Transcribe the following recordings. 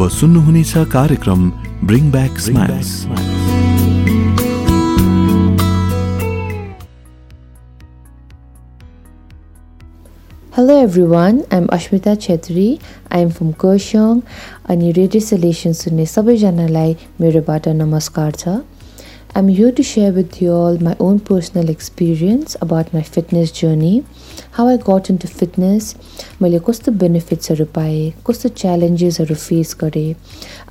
अब सुन्नुहुनेछ कार्यक्रम bring back smiles Hello everyone, I'm Ashmita Chetri. I'm from Kurshong अनि रेडियो सलेसन सुन्ने सबैजनालाई मेरोबाट नमस्कार छ। I'm here to share with you all my own personal experience about my fitness journey, how I got into fitness, मैले कस्तो बेनिफिट्सहरू पाएँ कस्तो च्यालेन्जेसहरू फेस गरेँ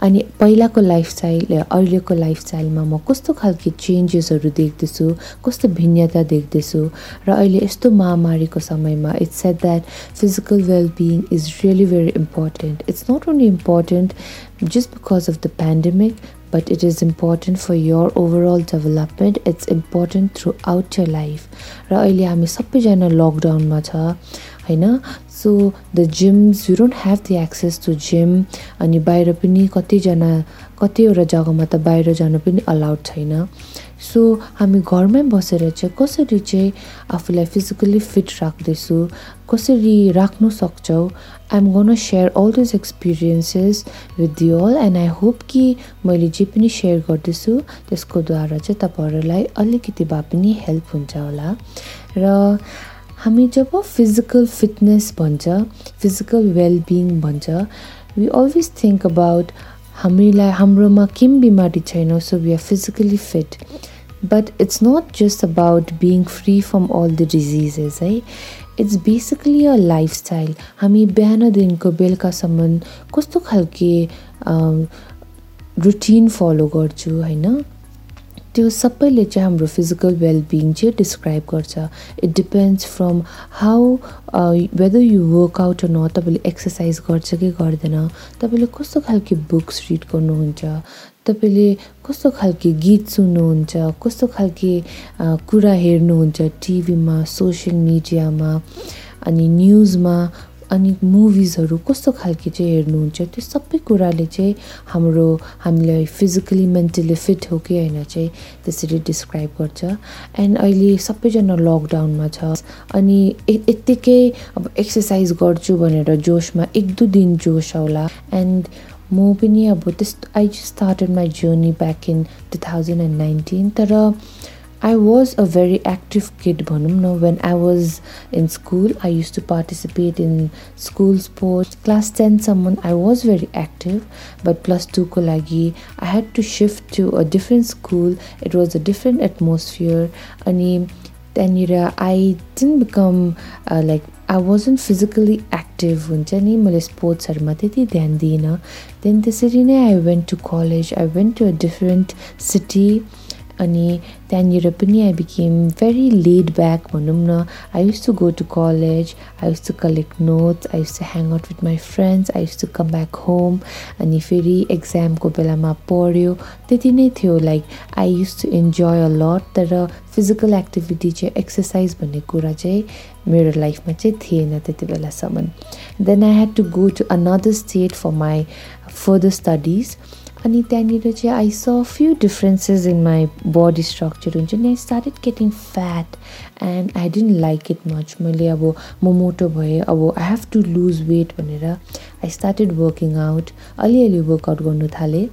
अनि पहिलाको लाइफस्टाइल अहिलेको लाइफस्टाइलमा म कस्तो खालको चेन्जेसहरू देख्दैछु कस्तो भिन्नता देख्दैछु र अहिले यस्तो महामारीको समयमा it's said that physical wellbeing is really very important it's not only important just because of the pandemic, but it is important for your overall development. It's important throughout your life. र अहिले हामी सबैजना लकडाउनमा छ होइन? So the gyms you don't have the access to gym अनि बाहिर पनि कतिजना कतिवटा जग्गामा त बाहिर जानु पनि अलाउड छैन। सो हामी घरमै बसेर चाहिँ कसरी चाहिँ आफूलाई फिजिकली फिट राख्दैछु कसरी राख्नु सक्छौँ I'm gonna share all these experiences with you all and I hope कि मैले जे पनि सेयर गर्दैछु त्यसको द्वारा चाहिँ तपाईँहरूलाई अलिकति भए पनि हेल्प हुन्छ होला। र हामी जब फिजिकल फिटनेस भन्छ फिजिकल वेलबिङ भन्छ वी अलवेज थिङ्क अबाउट हामीलाई हाम्रोमा केही बिमारी छैन so we are physically fit but it's not just about being free from all the diseases है इट्स बेसिकली अ लाइफस्टाइल हामी बिहानदेखिको बेलुकासम्म कस्तो खालके रुटिन फलो गर्छु होइन? त्यो सबैले चाहिँ हाम्रो फिजिकल वेलबिङ चाहिँ डिस्क्राइब गर्छ. It depends from how whether you workout न तपाईँले एक्सर्साइज गर्छ कि गर्दैन तपाईँले कस्तो खालको बुक्स रिड गर्नुहुन्छ तपाईँले कस्तो खालको गीत सुन्नुहुन्छ कस्तो खालके कुरा हेर्नुहुन्छ टिभीमा सोसियल मिडियामा अनि न्युजमा अनि मुभिजहरू कस्तो खालके चाहिँ हेर्नुहुन्छ? त्यो सबै कुराले चाहिँ हाम्रो हामीलाई फिजिकली मेन्टली फिट हो कि होइन चाहिँ त्यसरी डिस्क्राइब गर्छ। एन्ड अहिले सबैजना लकडाउनमा छ। अनि यत्तिकै अब एक्सर्साइज गर्छु भनेर जोसमा एक दुई दिन जोस आउला एन्ड म पनि अब त्यस्तो I just started my journey back in two thousand and nineteen तर I was a very active kid bhanum when I was in school I used to participate in school sports class 10 someone I was very active but plus 2 ko lagi I had to shift to a different school it was a different atmosphere ani त्यहाँनिर I didn't become uh, like I wasn't physically active हुन्छ नि मैले स्पोर्ट्सहरूमा त्यति ध्यान दिइनँ then त्यसरी नै I went to college I went to a different city अनि त्यहाँनिर पनि I became very laid back भनौँ न. I used to go to college I used to collect notes I used to hang out with my friends I used to come back home अनि फेरि एक्जामको बेलामा पढ्यो. त्यति नै थियो like I used to enjoy a lot तर physical activity चाहिँ एक्सर्साइज भन्ने कुरा चाहिँ मेरो लाइफमा चाहिँ थिएन त्यति बेलासम्म. Then I had to go to another state for my further studies अनि त्यहाँनिर चाहिँ I saw few differences in my body structure हुन्छ नि I started getting fat and I didn't like it much मैले अब म मोटो भएँ अब I have to lose weight भनेर आई स्टार्टेड वर्किङ आउट अलिअलि वर्कआउट गर्नु थालेँ।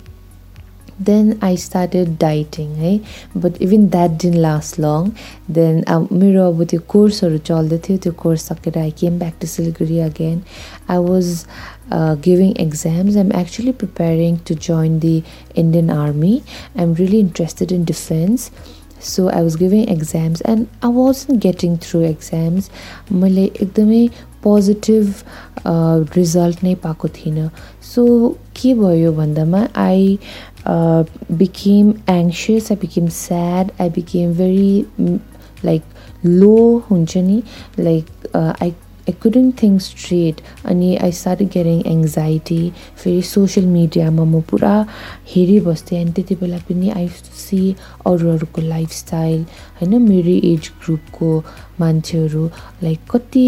देन आई स्टार्टेड डाइटिङ है but even that didn't last long then अब मेरो अब त्यो कोर्सहरू चल्दै थियो त्यो कोर्स सकेर I came back to Siliguri again I was giving exams I'm actually preparing to join the Indian army I am really interested in defence so I was giving exams and I was getting through exams मैले एकदमै positive result नै पाएको थिइनँ so के भयो भन्दामा I uh, became anxious, I became sad, I became very mm, like low hunchani, like uh, I couldn't think straight. अनि I start getting anxiety फेरि सोसियल मिडियामा म पुरा हेरिबस्थेँ अनि त्यति बेला पनि आई सी अरू अरूको लाइफस्टाइल होइन मेरो एज ग्रुपको मान्छेहरू लाइक कति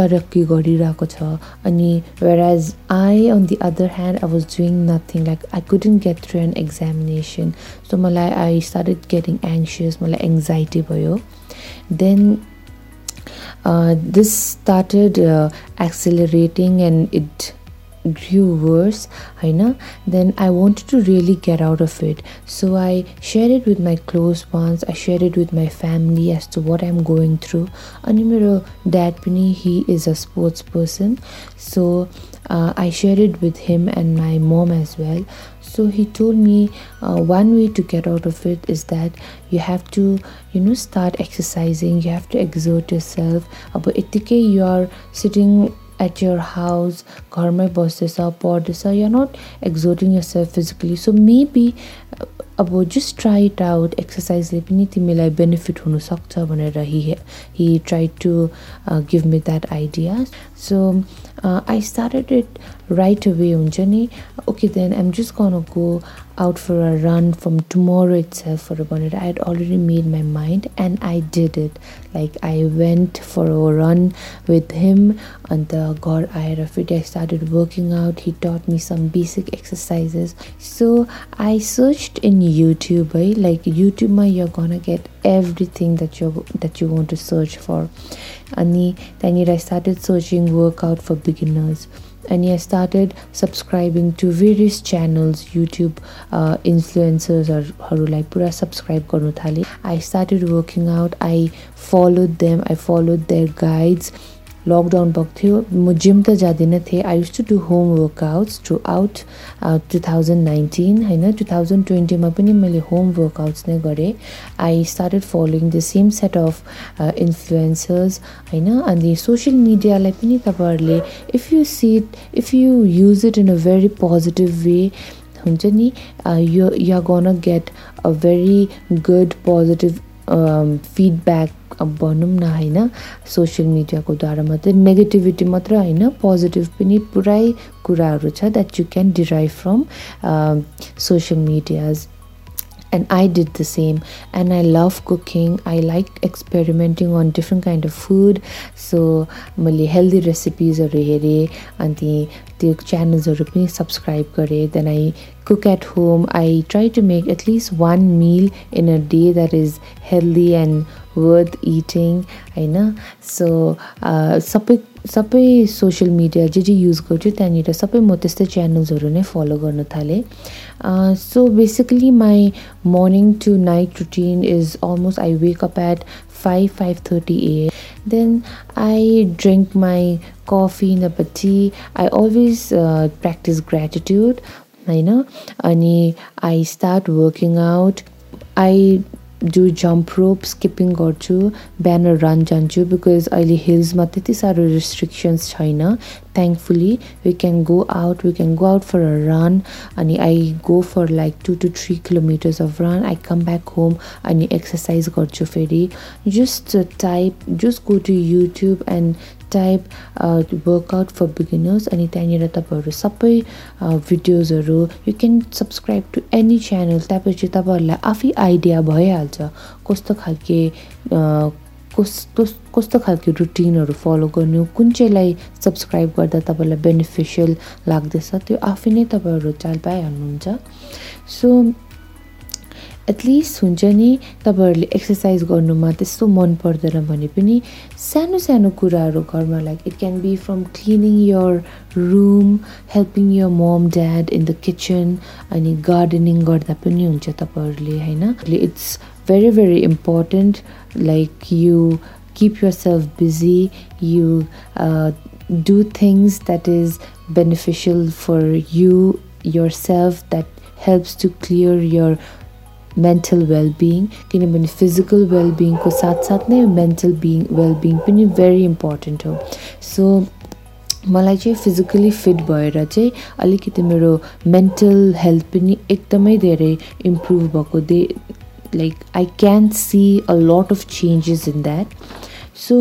तरक्की गरिरहेको छ अनि where as I on the other hand I was doing nothing like I couldn't get through an examination so मलाई आई स्टार्टेड गेटिङ एङ्सियस मलाई एङ्जाइटी भयो then this started uh, accelerating and it grew worse होइन then i wanted to really get out of it so i shared it with my close ones i shared it with my family as to what i'm going through अनि मेरो dad पनि he is a sports person so uh, i shared it with him and my mom as well So he told me uh, one way to get out of it is that you have to you know start exercising you have to exert yourself अब यत्तिकै you are sitting at your house घरमै बस्दैछ पढ्दैछ you're not exerting yourself physically so maybe अब just try it out एक्सर्साइजले पनि तिमीलाई benefit हुनसक्छ भनेर he he try to give me that idea so uh, i started it right away on journey okay then i'm just gonna go out for a run from tomorrow itself for a it i had already made my mind and i did it. Like I went for a run with him and the god I fit. I started working out. He taught me some basic exercises. So I searched in YouTube, right? Like YouTube you're gonna get everything that you that you want to search for. And then I started searching workout for beginners and I started subscribing to various channels YouTube uh, influencers like pura subscribe garnu I started working out. I followed them. I followed their guides lockdown भएको थियो. म gym त जाँदिनँ थिएँ. I use to do home workouts throughout two thousand nineteen होइन? Two thousand ट्वेन्टीमा पनि मैले होम वर्कआउट्स नै गरेँ. I started following the same set of influencers होइन? अनि सोसियल मिडियालाई पनि तपाईँहरूले if you see it if you use it in a very positive way हुन्छ नि? यो you're gonna get a very good positive feedback अब भनौँ न होइन सोसियल मिडियाको द्वारा मात्रै नेगेटिभिटी मात्र होइन पोजिटिभ पनि पुरै कुराहरू छ that you can derive from social medias and I did the same and I love cooking I like experimenting on different kind of food so मैले हेल्दी रेसिपिजहरू हेरेँ अनि त्यो च्यानल्सहरू पनि सब्सक्राइब गरेँ then I cook at home i try to make at least one meal in a day that is healthy and worth eating होइन so सबै सबै सोसियल मिडिया जे जे युज गर्छु त्यहाँनिर सबै म त्यस्तै च्यानल्सहरू नै फलो गर्न थालेँ। So basically my morning to night routine is almost I wake up at five five thirty a then I drink my coffee tea I always practice gratitude होइन अनि I start working out I do jump rope skipping गर्छु बिहान run जान्छु because अहिले हिल्समा त्यति साह्रो restrictions छैन। Thankfully we can go out we can go out for a run अनि I go for like two two three kilometres of run I come back home अनि एक्सर्साइज गर्छु फेरि। Just type just go to YouTube and type workout for beginners अनि त्यहाँनिर तपाईँहरू सबै भिडियोजहरू you can subscribe to any channel त्यहाँपछि तपाईँहरूलाई आफै आइडिया भइहाल्छ कस्तो खालके कस्तो कस्तो खालको रुटिनहरू फलो गर्नु कुन चाहिँलाई सब्सक्राइब गर्दा तपाईँलाई बेनिफिसियल लाग्दैछ त्यो आफै नै तपाईँहरू चाल पाइहाल्नुहुन्छ। सो एटलिस्ट हुन्छ नि तपाईँहरूले एक्सर्साइज गर्नुमा त्यस्तो मन पर्दैन भने पनि सानो सानो कुराहरू घरमा like it can be from cleaning your room helping your mom dad in the kitchen अनि गार्डनिङ गर्दा पनि हुन्छ तपाईँहरूले होइन? It's very very important like you keep yourself busy you uh, do things that is beneficial for you yourself that helps to clear your mental wellbeing किनभने physical वेलबिङको साथसाथ नै मेन्टल बिङ वेलबिङ पनि भेरी इम्पोर्टेन्ट हो. So मलाई चाहिँ physically fit भएर चाहिँ अलिकति मेरो मेन्टल हेल्थ पनि एकदमै धेरै इम्प्रुभ भएको they like I can see a lot of changes in that so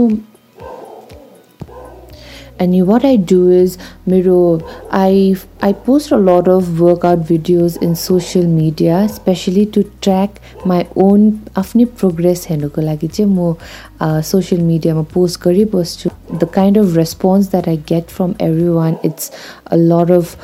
and what i do is miro i i post a lot of workout videos in social media especially to track my own afni progress हेर्नुको लागि चाहिँ म social मिडियामा post गरिबस्छु the kind of response that I get from everyone it's a lot of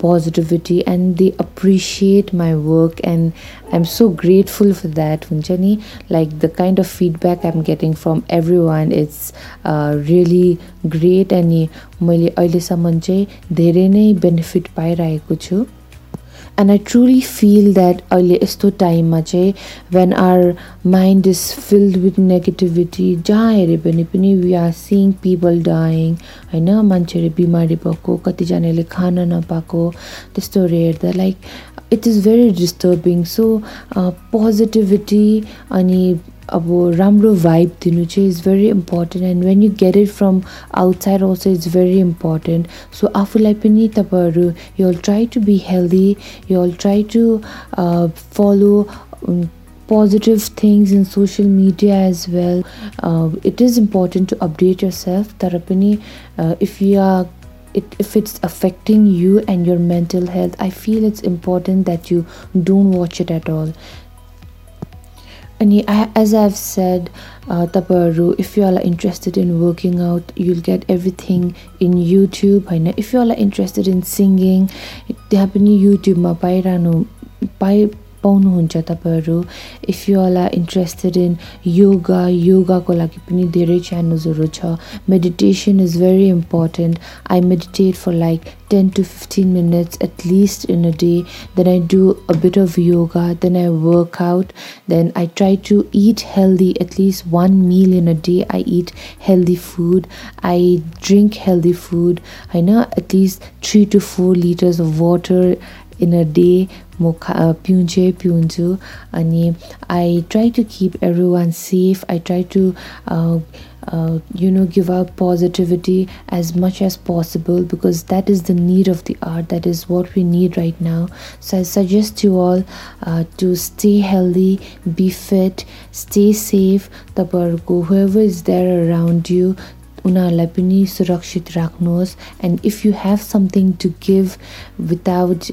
positivity and they appreciate my work and I am so grateful for that हुन्छ नि like the kind of feedback I am getting from everyone it's really great अनि मैले अहिलेसम्म चाहिँ धेरै नै benefit पाइरहेको छु And I truly feel that अहिले यस्तो टाइममा चाहिँ when our mind is filled with negativity जहाँ हेऱ्यो भने पनि we are seeing people dying होइन मान्छेहरू बिमारी भएको कतिजनाले खान नपाएको त्यस्तोहरू हेर्दा like it is very disturbing so positivity अनि अब राम्रो भाइब दिनु चाहिँ is very important and when you get it from outside also is very important so आफूलाई पनि तपाईँहरू you all try to be healthy you all try to follow positive things in social media as well uh, it is important to update yourself तर पनि uh, if you are it, if it's affecting you and your mental health i feel it's important that you don't watch it at all अनि as I have said तपाईँहरू if you are interested in working out you'll get everything in YouTube होइन if you are interested in singing त्यहाँ पनि युट्युबमा पाइरहनु पाइ पाउनुहुन्छ तपाईँहरू if you all are interested in yoga योगाको लागि पनि धेरै च्यानल्सहरू छ meditation is very important I meditate for like ten to fifteen minutes at least in a day then I do a bit of yoga then I work out then I try to eat healthy at least one meal in a day I eat healthy food I drink healthy food होइन at least three to four litres of water in a day uh, pyunje pyunju. Ani i try to keep everyone safe. I try to uh, uh, you know give out positivity as much as possible because that is the need of the art. That is what we need right now. So i suggest you all uh, to stay healthy be fit stay safe. Tabargo whoever is there around you उनीहरूलाई पनि सुरक्षित राख्नुहोस्. And if you have something to give without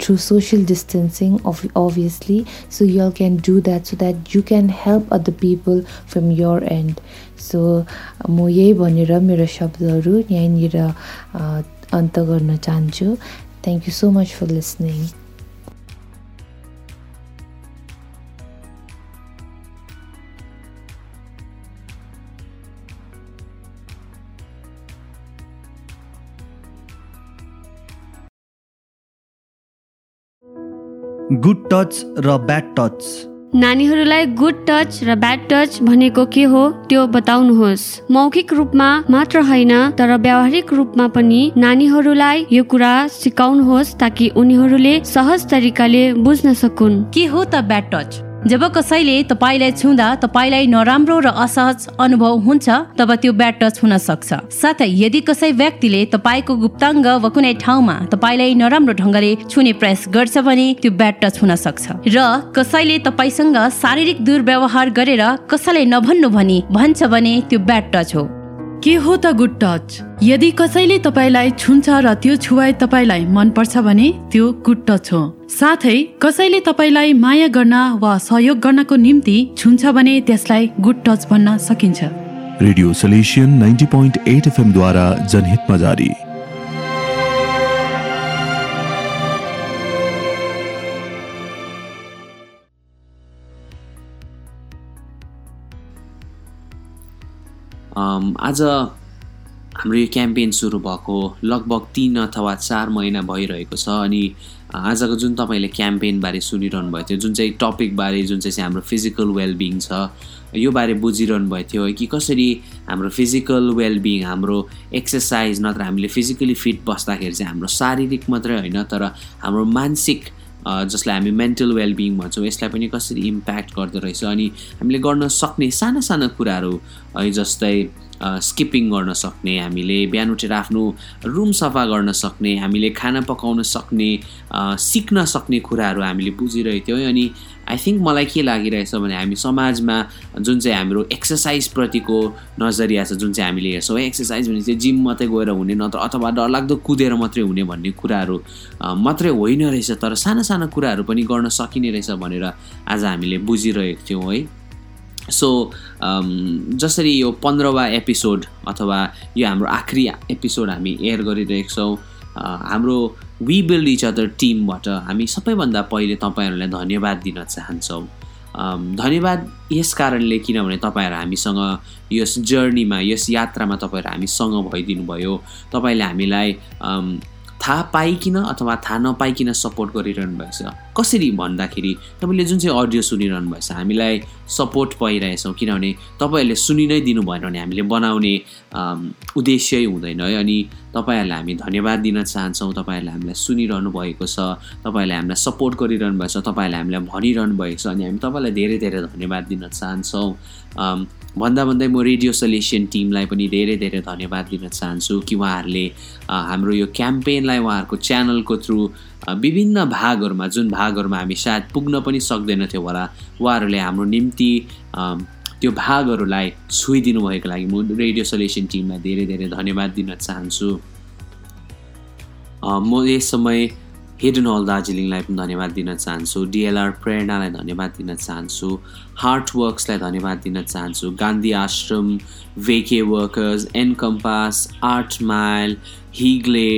through social distancing of obviously so you can do that so that you can help other people from your and so म यही भनेर मेरो शब्दहरू यहीँनिर अन्त गर्न चाहन्छु. Thank you so much for listening good touch र ब्याड टच नानीहरूलाई गुड टच र ब्याड टच भनेको के हो त्यो बताउनुहोस्। मौखिक रूपमा मात्र होइन तर व्यावहारिक रूपमा पनि नानीहरूलाई यो कुरा सिकाउनुहोस् ताकि उनीहरूले सहज तरिकाले बुझ्न सकुन्। के हो त ब्याड टच जब कसैले तपाईँलाई छुँदा तपाईँलाई नराम्रो र असहज अनुभव हुन्छ तब त्यो ब्याड टच हुन सक्छ। साथै यदि कसै व्यक्तिले तपाईँको गुप्ताङ्ग वा कुनै ठाउँमा तपाईँलाई नराम्रो ढङ्गले छुने प्रयास गर्छ भने त्यो ब्याड टच हुन सक्छ। र कसैले तपाईँसँग शारीरिक दुर्व्यवहार गरेर कसैलाई नभन्नु भनी भन्छ भने त्यो ब्याड टच हो। के हो त गुड टच? यदि कसैले तपाईँलाई छुन्छ र त्यो छुवाई तपाईँलाई मनपर्छ भने त्यो गुड टच हो। साथै कसैले तपाईँलाई माया गर्न वा सहयोग गर्नको निम्ति छुन्छ भने त्यसलाई गुड टच भन्न सकिन्छ। Radio solution ninety point eight एफएमद्वारा जनहितमा जारी। आज हाम्रो यो क्याम्पेन सुरु भएको लगभग तिन अथवा चार महिना भइरहेको छ अनि आजको जुन तपाईँले क्याम्पेनबारे सुनिरहनु भएको थियो जुन चाहिँ टपिकबारे जुन चाहिँ हाम्रो फिजिकल वेलबिङ छ यो बारे बुझिरहनु भएको थियो कि कसरी हाम्रो फिजिकल वेलबिङ हाम्रो एक्सर्साइज नत्र हामीले फिजिकली फिट बस्दाखेरि चाहिँ हाम्रो शारीरिक मात्रै होइन तर हाम्रो मानसिक जसलाई हामी मेन्टल वेलबिङ भन्छौँ यसलाई पनि कसरी इम्प्याक्ट गर्दो रहेछ अनि हामीले गर्न सक्ने साना साना कुराहरू है जस्तै स्किपिङ गर्न सक्ने हामीले बिहान उठेर आफ्नो रुम सफा गर्न सक्ने हामीले खाना पकाउन सक्ने सिक्न सक्ने कुराहरू हामीले बुझिरहेको थियौँ अनि आई थिङ्क मलाई के लागिरहेछ भने हामी समाजमा जुन चाहिँ हाम्रो एक्सर्साइजप्रतिको नजरिया छ जुन चाहिँ हामीले हेर्छौँ एक्सर्साइज भने चाहिँ जिम मात्रै गएर हुने नत्र अथवा डरलाग्दो कुदेर मात्रै हुने भन्ने कुराहरू मात्रै होइन रहेछ। तर साना साना कुराहरू पनि गर्न सकिने रहेछ भनेर आज हामीले बुझिरहेको थियौँ है। सो जसरी यो पन्ध्रवा एपिसोड अथवा यो हाम्रो आखिरी एपिसोड हामी एयर गरिरहेको छौँ हाम्रो वी बिल्ड इच अदर टिमबाट हामी सबैभन्दा पहिले तपाईँहरूलाई धन्यवाद दिन चाहन्छौँ। धन्यवाद यस कारणले किनभने तपाईँहरू हामीसँग यस जर्नीमा यस यात्रामा तपाईँहरू हामीसँग भइदिनु भयो तपाईँले हामीलाई थाहा पाइकन अथवा थाहा नपाइकन सपोर्ट गरिरहनु भएको छ? कसरी भन्दाखेरि तपाईँले जुन चाहिँ अडियो सुनिरहनु भएको छ हामीलाई सपोर्ट पाइरहेछौँ किनभने तपाईँहरूले सुनि नै दिनु भएन भने हामीले बनाउने उद्देश्य हुँदैन है। अनि तपाईँहरूलाई हामी धन्यवाद दिन चाहन्छौँ। तपाईँहरूले हामीलाई सुनिरहनु भएको छ तपाईँहरूले हामीलाई सपोर्ट गरिरहनु भएको छ तपाईँहरूले हामीलाई भनिरहनु भएको छ। अनि हामी तपाईँलाई धेरै धेरै धन्यवाद दिन चाहन्छौँ। भन्दा भन्दै म रेडियो सल्युसन टिमलाई पनि धेरै धेरै धन्यवाद दिन चाहन्छु कि उहाँहरूले हाम्रो यो क्याम्पेनलाई उहाँहरूको च्यानलको थ्रु विभिन्न भागहरूमा जुन भागहरूमा हामी सायद पुग्न पनि सक्दैनथ्यौँ होला उहाँहरूले हाम्रो निम्ति त्यो भागहरूलाई छोइदिनु भएको लागि म रेडियो सल्युसन टिमलाई धेरै धेरै धन्यवाद दिन चाहन्छु। म यस समय हिडन हल दार्जिलिङलाई पनि धन्यवाद दिन चाहन्छु। डिएलआर प्रेरणालाई धन्यवाद दिन चाहन्छु। हार्ट वर्क्सलाई धन्यवाद दिन चाहन्छु। गान्धी आश्रम भेके वर्कर्स एनकम्पास आर्ट माइल हिग्ले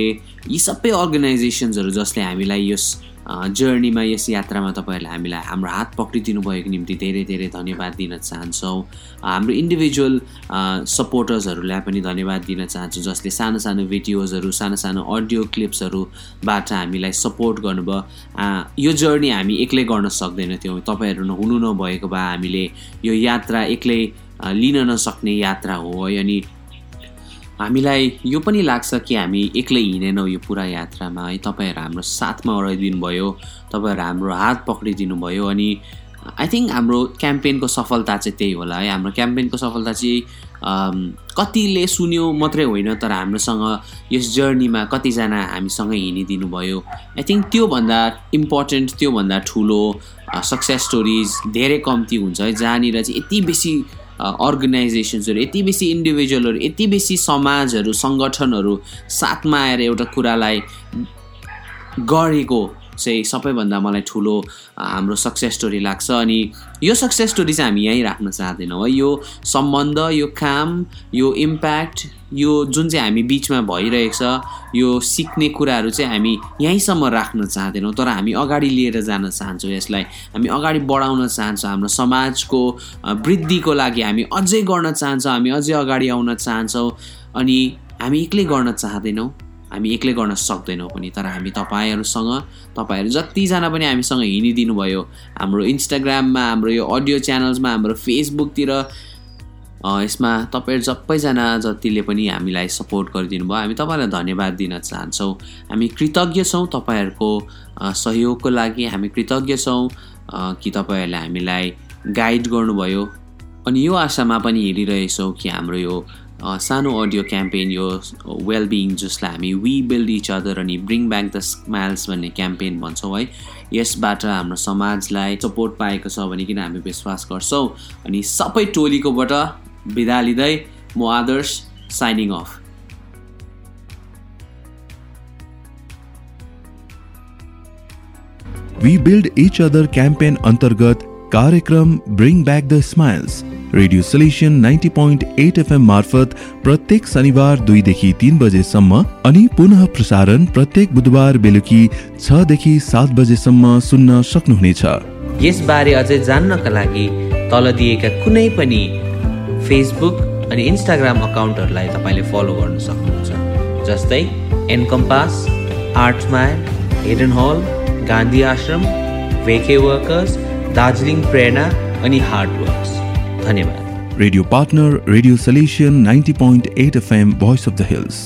यी सबै अर्गनाइजेसन्सहरू जसले हामीलाई यस जर्नीमा यस यात्रामा तपाईँहरूले हामीलाई हाम्रो हात पक्रिदिनु भएको निम्ति धेरै धेरै धन्यवाद दिन चाहन्छौँ। हाम्रो इन्डिभिजुअल सपोर्टर्सहरूलाई पनि धन्यवाद दिन चाहन्छु जसले सानो सानो भिडियोजहरू सानो सानो अडियो क्लिप्सहरूबाट हामीलाई सपोर्ट गर्नुभयो। यो जर्नी हामी एक्लै गर्न सक्दैनथ्यौँ। तपाईँहरू हुनु नभएको भए हामीले यो यात्रा एक्लै लिन नसक्ने यात्रा हो है। अनि हामीलाई यो पनि लाग्छ कि हामी एक्लै हिँडेनौँ यो पुरा यात्रामा। है तपाईँहरू हाम्रो साथमा रहिदिनु भयो तपाईँहरू हाम्रो हात पक्रिदिनु भयो अनि आई थिङ्क हाम्रो क्याम्पेनको सफलता चाहिँ त्यही होला। है हाम्रो क्याम्पेनको सफलता चाहिँ कतिले सुन्यो मात्रै होइन तर हाम्रोसँग यस जर्नीमा कतिजना हामीसँग हिँडिदिनु भयो। आई थिङ्क त्योभन्दा इम्पोर्टेन्ट त्योभन्दा ठुलो सक्सेस स्टोरिज धेरै कम्ती हुन्छ। है जहाँनिर चाहिँ यति बेसी अर्गनाइजेसन्सहरू यति बेसी इन्डिभिजुअलहरू यति बेसी समाजहरू सङ्गठनहरू साथमा आएर एउटा कुरालाई गरेको चाहिँ सबैभन्दा मलाई ठुलो हाम्रो सक्सेस स्टोरी लाग्छ। अनि यो सक्सेस स्टोरी चाहिँ हामी यहीँ राख्न चाहँदैनौँ है। यो सम्बन्ध यो काम यो इम्प्याक्ट यो जुन चाहिँ हामी बिचमा भइरहेको छ यो सिक्ने कुराहरू चाहिँ हामी यहीँसम्म राख्न चाहँदैनौँ। तर हामी अगाडि लिएर जान चाहन्छौँ यसलाई। हामी अगाडि बढाउन चाहन्छौँ। हाम्रो समाजको वृद्धिको लागि हामी अझै गर्न चाहन्छौँ। हामी अझै अगाडि आउन चाहन्छौँ। अनि हामी एक्लै गर्न चाहँदैनौँ। हामी एक्लै गर्न सक्दैनौँ पनि तर हामी तपाईँहरूसँग तपाईँहरू जतिजना पनि हामीसँग हिँडिदिनु भयो हाम्रो इन्स्टाग्राममा हाम्रो यो अडियो च्यानल्समा हाम्रो फेसबुकतिर यसमा तपाईँहरू सबैजना जतिले पनि हामीलाई सपोर्ट गरिदिनु भयो हामी तपाईँलाई धन्यवाद दिन चाहन्छौँ। हामी कृतज्ञ छौँ तपाईँहरूको सहयोगको लागि हामी कृतज्ञ छौँ कि तपाईँहरूले हामीलाई गाइड गर्नुभयो। अनि यो आशामा पनि हिँडिरहेछौँ कि हाम्रो यो सानो अडियो क्याम्पेन यो वेलबिङ जसलाई हामी वी बिल्ड इच अदर अनि ब्रिङ ब्याक द स्माइल्स भन्ने क्याम्पेन भन्छौँ है। यसबाट हाम्रो समाजलाई सपोर्ट पाएको छ भने किन हामी विश्वास गर्छौँ? अनि सबै टोलीकोबाट बिदा लिँदै म Adarsh signing off we build each other campaign अन्तर्गत कार्यक्रम bring back the smiles radio solution ninety point eight FM मार्फत प्रत्येक शनिबार दुईदेखि तिन बजेसम्म अनि पुनः प्रसारण प्रत्येक बुधबार बेलुकी छदेखि सात बजेसम्म सुन्न सक्नुहुनेछ। यसबारे अझै जान्नका लागि तल दिएका कुनै पनि फेसबुक अनि इन्स्टाग्राम अकाउन्टहरूलाई तपाईँले फलो गर्न सक्नुहुन्छ। जस्तै encompass art mile hidden hall Gandhi Ashram भेके workers Darjeeling Prerna अनि हार्ड वर्क्स धन्यवाद। Radio partner radio solution ninety point eight FM voice of the hills